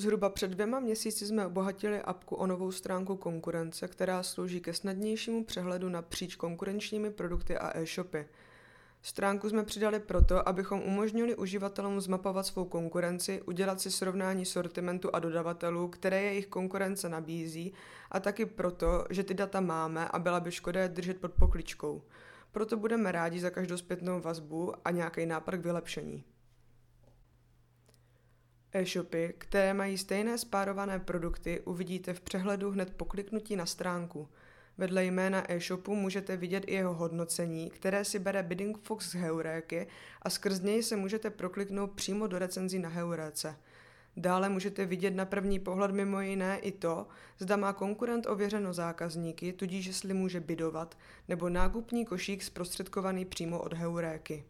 Zhruba před dvěma měsíci jsme obohatili apku o novou stránku konkurence, která slouží ke snadnějšímu přehledu napříč konkurenčními produkty a e-shopy. Stránku jsme přidali proto, abychom umožnili uživatelům zmapovat svou konkurenci, udělat si srovnání sortimentu a dodavatelů, které jejich konkurence nabízí, a taky proto, že ty data máme a byla by škoda je držet pod pokličkou. Proto budeme rádi za každou zpětnou vazbu a nějaký nápad k vylepšení. E-shopy, které mají stejné spárované produkty, uvidíte v přehledu hned po kliknutí na stránku. Vedle jména e-shopu můžete vidět i jeho hodnocení, které si bere Bidding Fox z Heuréky a skrz něj se můžete prokliknout přímo do recenzí na Heuréce. Dále můžete vidět na první pohled mimo jiné i to, zda má konkurent ověřeno zákazníky, tudíž jestli může bidovat, nebo nákupní košík zprostředkovaný přímo od Heuréky.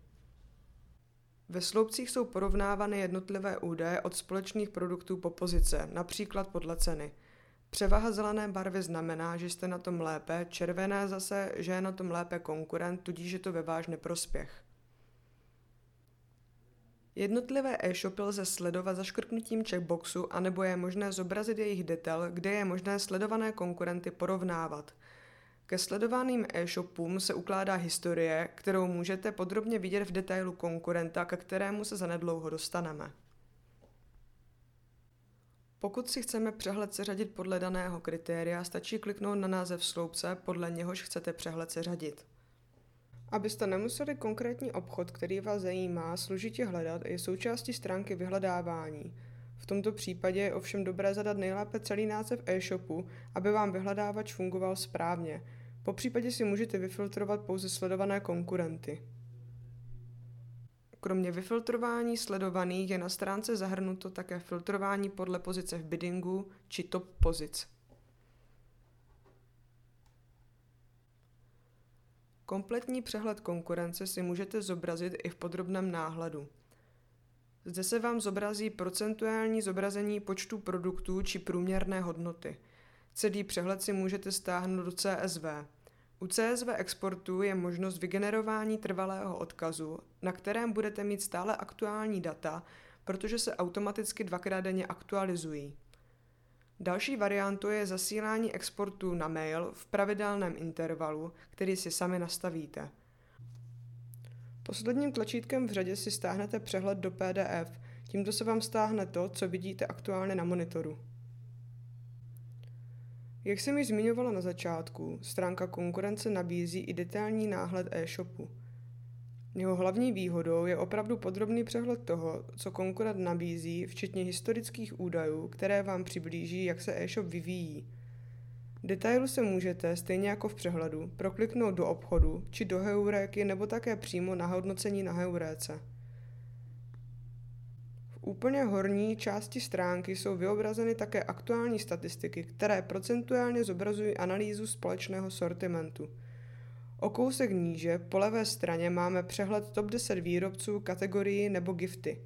Ve sloupcích jsou porovnávány jednotlivé údaje od společných produktů po pozice, například podle ceny. Převaha zelené barvy znamená, že jste na tom lépe, červené zase, že je na tom lépe konkurent, tudíž je to ve váš neprospěch. Jednotlivé e-shopy lze sledovat zaškrtnutím checkboxu, anebo je možné zobrazit jejich detail, kde je možné sledované konkurenty porovnávat – ke sledovaným e-shopům se ukládá historie, kterou můžete podrobně vidět v detailu konkurenta, ke kterému se zanedlouho dostaneme. Pokud si chceme přehled seřadit podle daného kritéria, stačí kliknout na název sloupce, podle něhož chcete přehled seřadit. Abyste nemuseli konkrétní obchod, který vás zajímá, složitě hledat, je součástí stránky vyhledávání. V tomto případě je ovšem dobré zadat nejlépe celý název e-shopu, aby vám vyhledávač fungoval správně – po případě si můžete vyfiltrovat pouze sledované konkurenty. Kromě vyfiltrování sledovaných je na stránce zahrnuto také filtrování podle pozice v biddingu či top pozic. Kompletní přehled konkurence si můžete zobrazit i v podrobném náhledu. Zde se vám zobrazí procentuální zobrazení počtu produktů či průměrné hodnoty – Celý přehled si můžete stáhnout do CSV. U CSV exportu je možnost vygenerování trvalého odkazu, na kterém budete mít stále aktuální data, protože se automaticky dvakrát denně aktualizují. Další variantou je zasílání exportu na mail v pravidelném intervalu, který si sami nastavíte. Posledním tlačítkem v řadě si stáhnete přehled do PDF, tímto se vám stáhne to, co vidíte aktuálně na monitoru. Jak jsem již zmiňovala na začátku, stránka konkurence nabízí i detailní náhled e-shopu. Jeho hlavní výhodou je opravdu podrobný přehled toho, co konkurent nabízí, včetně historických údajů, které vám přiblíží, jak se e-shop vyvíjí. Detailu se můžete, stejně jako v přehledu, prokliknout do obchodu či do heuréky nebo také přímo na hodnocení na heuréce úplně horní části stránky jsou vyobrazeny také aktuální statistiky, které procentuálně zobrazují analýzu společného sortimentu. O kousek níže, po levé straně, máme přehled top 10 výrobců, kategorii nebo gifty.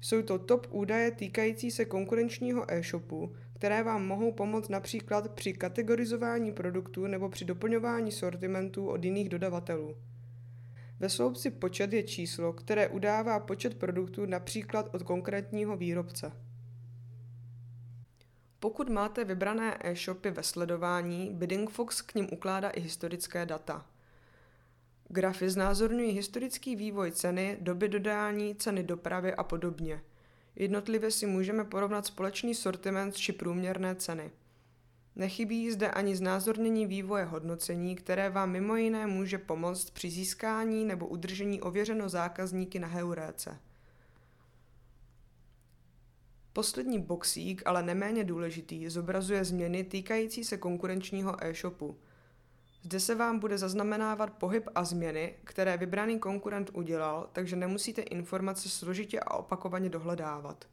Jsou to top údaje týkající se konkurenčního e-shopu, které vám mohou pomoct například při kategorizování produktů nebo při doplňování sortimentů od jiných dodavatelů. Ve sloupci počet je číslo, které udává počet produktů například od konkrétního výrobce. Pokud máte vybrané e-shopy ve sledování, Bidding Fox k ním ukládá i historické data. Grafy znázorňují historický vývoj ceny, doby dodání, ceny dopravy a podobně. Jednotlivě si můžeme porovnat společný sortiment či průměrné ceny. Nechybí zde ani znázornění vývoje hodnocení, které vám mimo jiné může pomoct při získání nebo udržení ověřeno zákazníky na heuréce. Poslední boxík, ale neméně důležitý, zobrazuje změny týkající se konkurenčního e-shopu. Zde se vám bude zaznamenávat pohyb a změny, které vybraný konkurent udělal, takže nemusíte informace složitě a opakovaně dohledávat.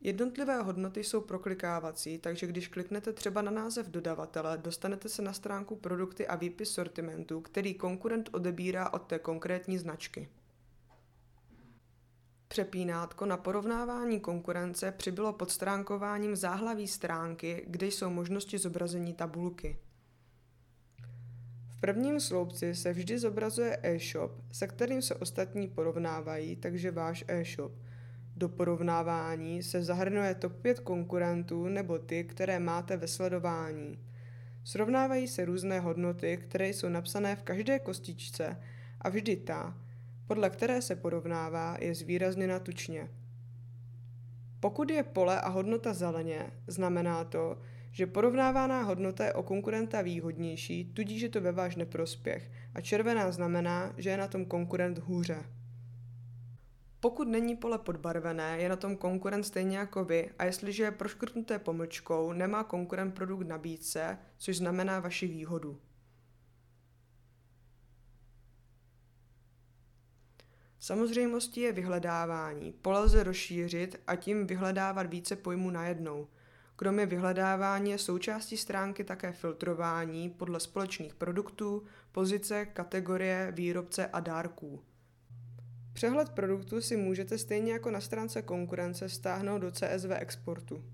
Jednotlivé hodnoty jsou proklikávací, takže když kliknete třeba na název dodavatele, dostanete se na stránku produkty a výpis sortimentu, který konkurent odebírá od té konkrétní značky. Přepínátko na porovnávání konkurence přibylo pod stránkováním záhlaví stránky, kde jsou možnosti zobrazení tabulky. V prvním sloupci se vždy zobrazuje e-shop, se kterým se ostatní porovnávají, takže váš e-shop. Do porovnávání se zahrnuje top 5 konkurentů nebo ty, které máte ve sledování. Srovnávají se různé hodnoty, které jsou napsané v každé kostičce a vždy ta, podle které se porovnává, je zvýrazněna tučně. Pokud je pole a hodnota zeleně, znamená to, že porovnávaná hodnota je o konkurenta výhodnější, tudíž je to ve váš neprospěch a červená znamená, že je na tom konkurent hůře. Pokud není pole podbarvené, je na tom konkurent stejně jako vy a jestliže je proškrtnuté pomlčkou, nemá konkurent produkt nabídce, což znamená vaši výhodu. Samozřejmostí je vyhledávání. Pole lze rozšířit a tím vyhledávat více pojmů najednou. Kromě vyhledávání je součástí stránky také filtrování podle společných produktů, pozice, kategorie, výrobce a dárků. Přehled produktů si můžete stejně jako na stránce konkurence stáhnout do CSV exportu.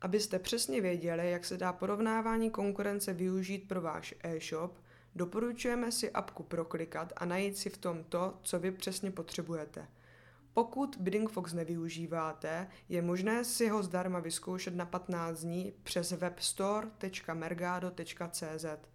Abyste přesně věděli, jak se dá porovnávání konkurence využít pro váš e-shop, doporučujeme si apku proklikat a najít si v tom to, co vy přesně potřebujete. Pokud Bidding Fox nevyužíváte, je možné si ho zdarma vyzkoušet na 15 dní přes webstore.mergado.cz.